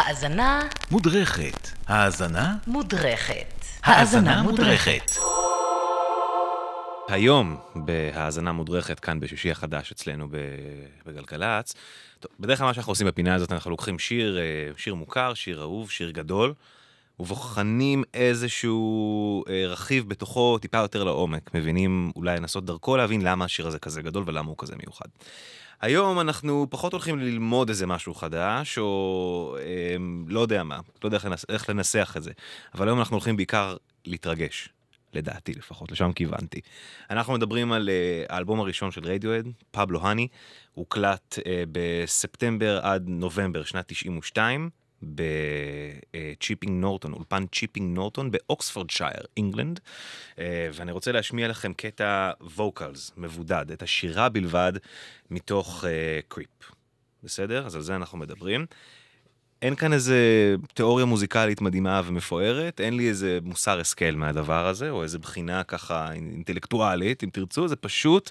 האזנה מודרכת. האזנה? מודרכת. האזנה מודרכת. היום, בהאזנה מודרכת כאן בשישי החדש אצלנו בגלגלצ, בדרך כלל מה שאנחנו עושים בפינה הזאת, אנחנו לוקחים שיר, אה, שיר מוכר, שיר אהוב, שיר גדול, ובוחנים איזשהו אה, רכיב בתוכו טיפה יותר לעומק, מבינים, אולי לנסות דרכו להבין למה השיר הזה כזה גדול ולמה הוא כזה מיוחד. היום אנחנו פחות הולכים ללמוד איזה משהו חדש, או אה, לא יודע מה, לא יודע איך, לנס, איך לנסח את זה, אבל היום אנחנו הולכים בעיקר להתרגש. לדעתי לפחות, לשם כיוונתי. אנחנו מדברים על אה, האלבום הראשון של רדיואד, פבלו האני, הוקלט אה, בספטמבר עד נובמבר שנת 92, בצ'יפינג נורטון, אולפן צ'יפינג נורטון באוקספורדשייר, England, אה, ואני רוצה להשמיע לכם קטע ווקלס, מבודד, את השירה בלבד, מתוך קריפ. Uh, בסדר? אז על זה אנחנו מדברים. אין כאן איזה תיאוריה מוזיקלית מדהימה ומפוארת, אין לי איזה מוסר השכל מהדבר הזה, או איזה בחינה ככה אינטלקטואלית, אם תרצו, זה פשוט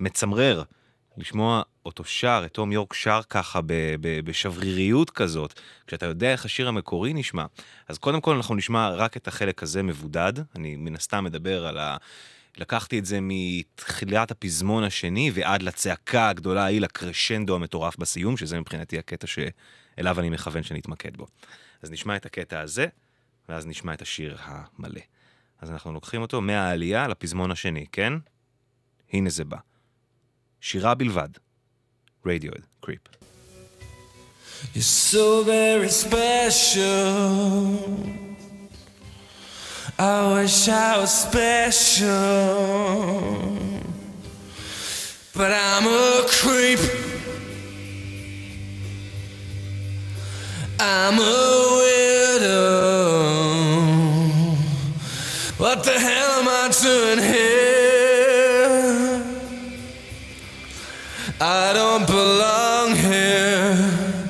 מצמרר. לשמוע אותו שר, את תום יורק שר ככה ב- ב- בשבריריות כזאת, כשאתה יודע איך השיר המקורי נשמע. אז קודם כל אנחנו נשמע רק את החלק הזה מבודד, אני מן הסתם מדבר על ה... לקחתי את זה מתחילת הפזמון השני ועד לצעקה הגדולה ההיא, לקרשנדו המטורף בסיום, שזה מבחינתי הקטע שאליו אני מכוון שנתמקד בו. אז נשמע את הקטע הזה, ואז נשמע את השיר המלא. אז אנחנו לוקחים אותו מהעלייה לפזמון השני, כן? הנה זה בא. שירה בלבד. Radio Creep. You're so very special. I wish I was special. But I'm a creep. I'm a widow. What the hell am I doing here? I don't belong here.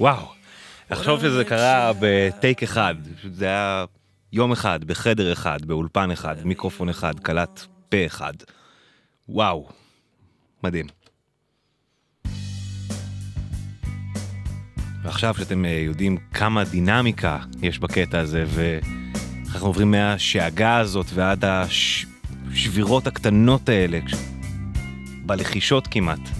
וואו. לחשוב שזה קרה בטייק אחד, זה היה יום אחד, בחדר אחד, באולפן אחד, מיקרופון אחד, קלט פה אחד. וואו, מדהים. ועכשיו שאתם אה, יודעים כמה דינמיקה יש בקטע הזה, ואנחנו עוברים מהשאגה הזאת ועד השבירות הקטנות האלה, בלחישות כמעט.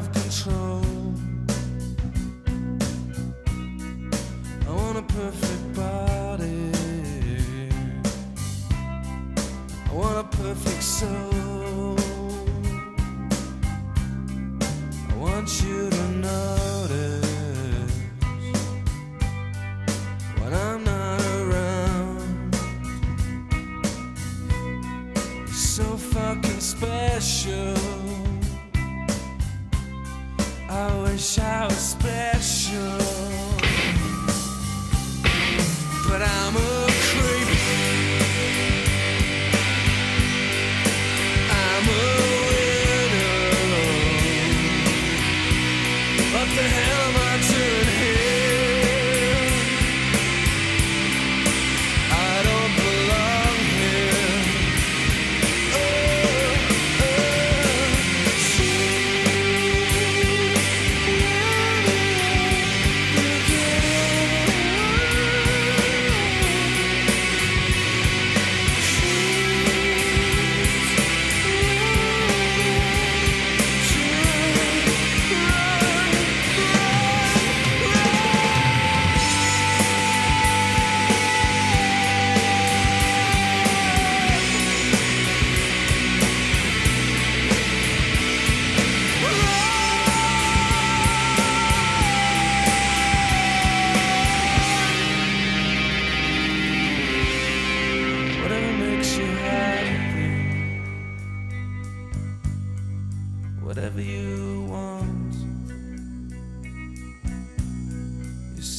I want a perfect body. I want a perfect soul. I want you to notice when I'm not around. So fucking special. Shine.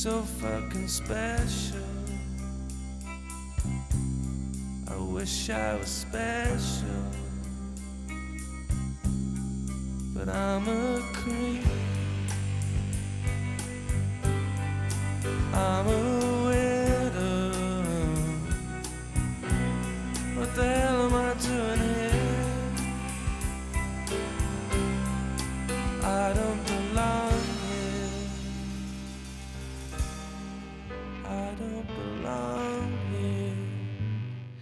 so fucking special. I wish I was special, but I'm a creep.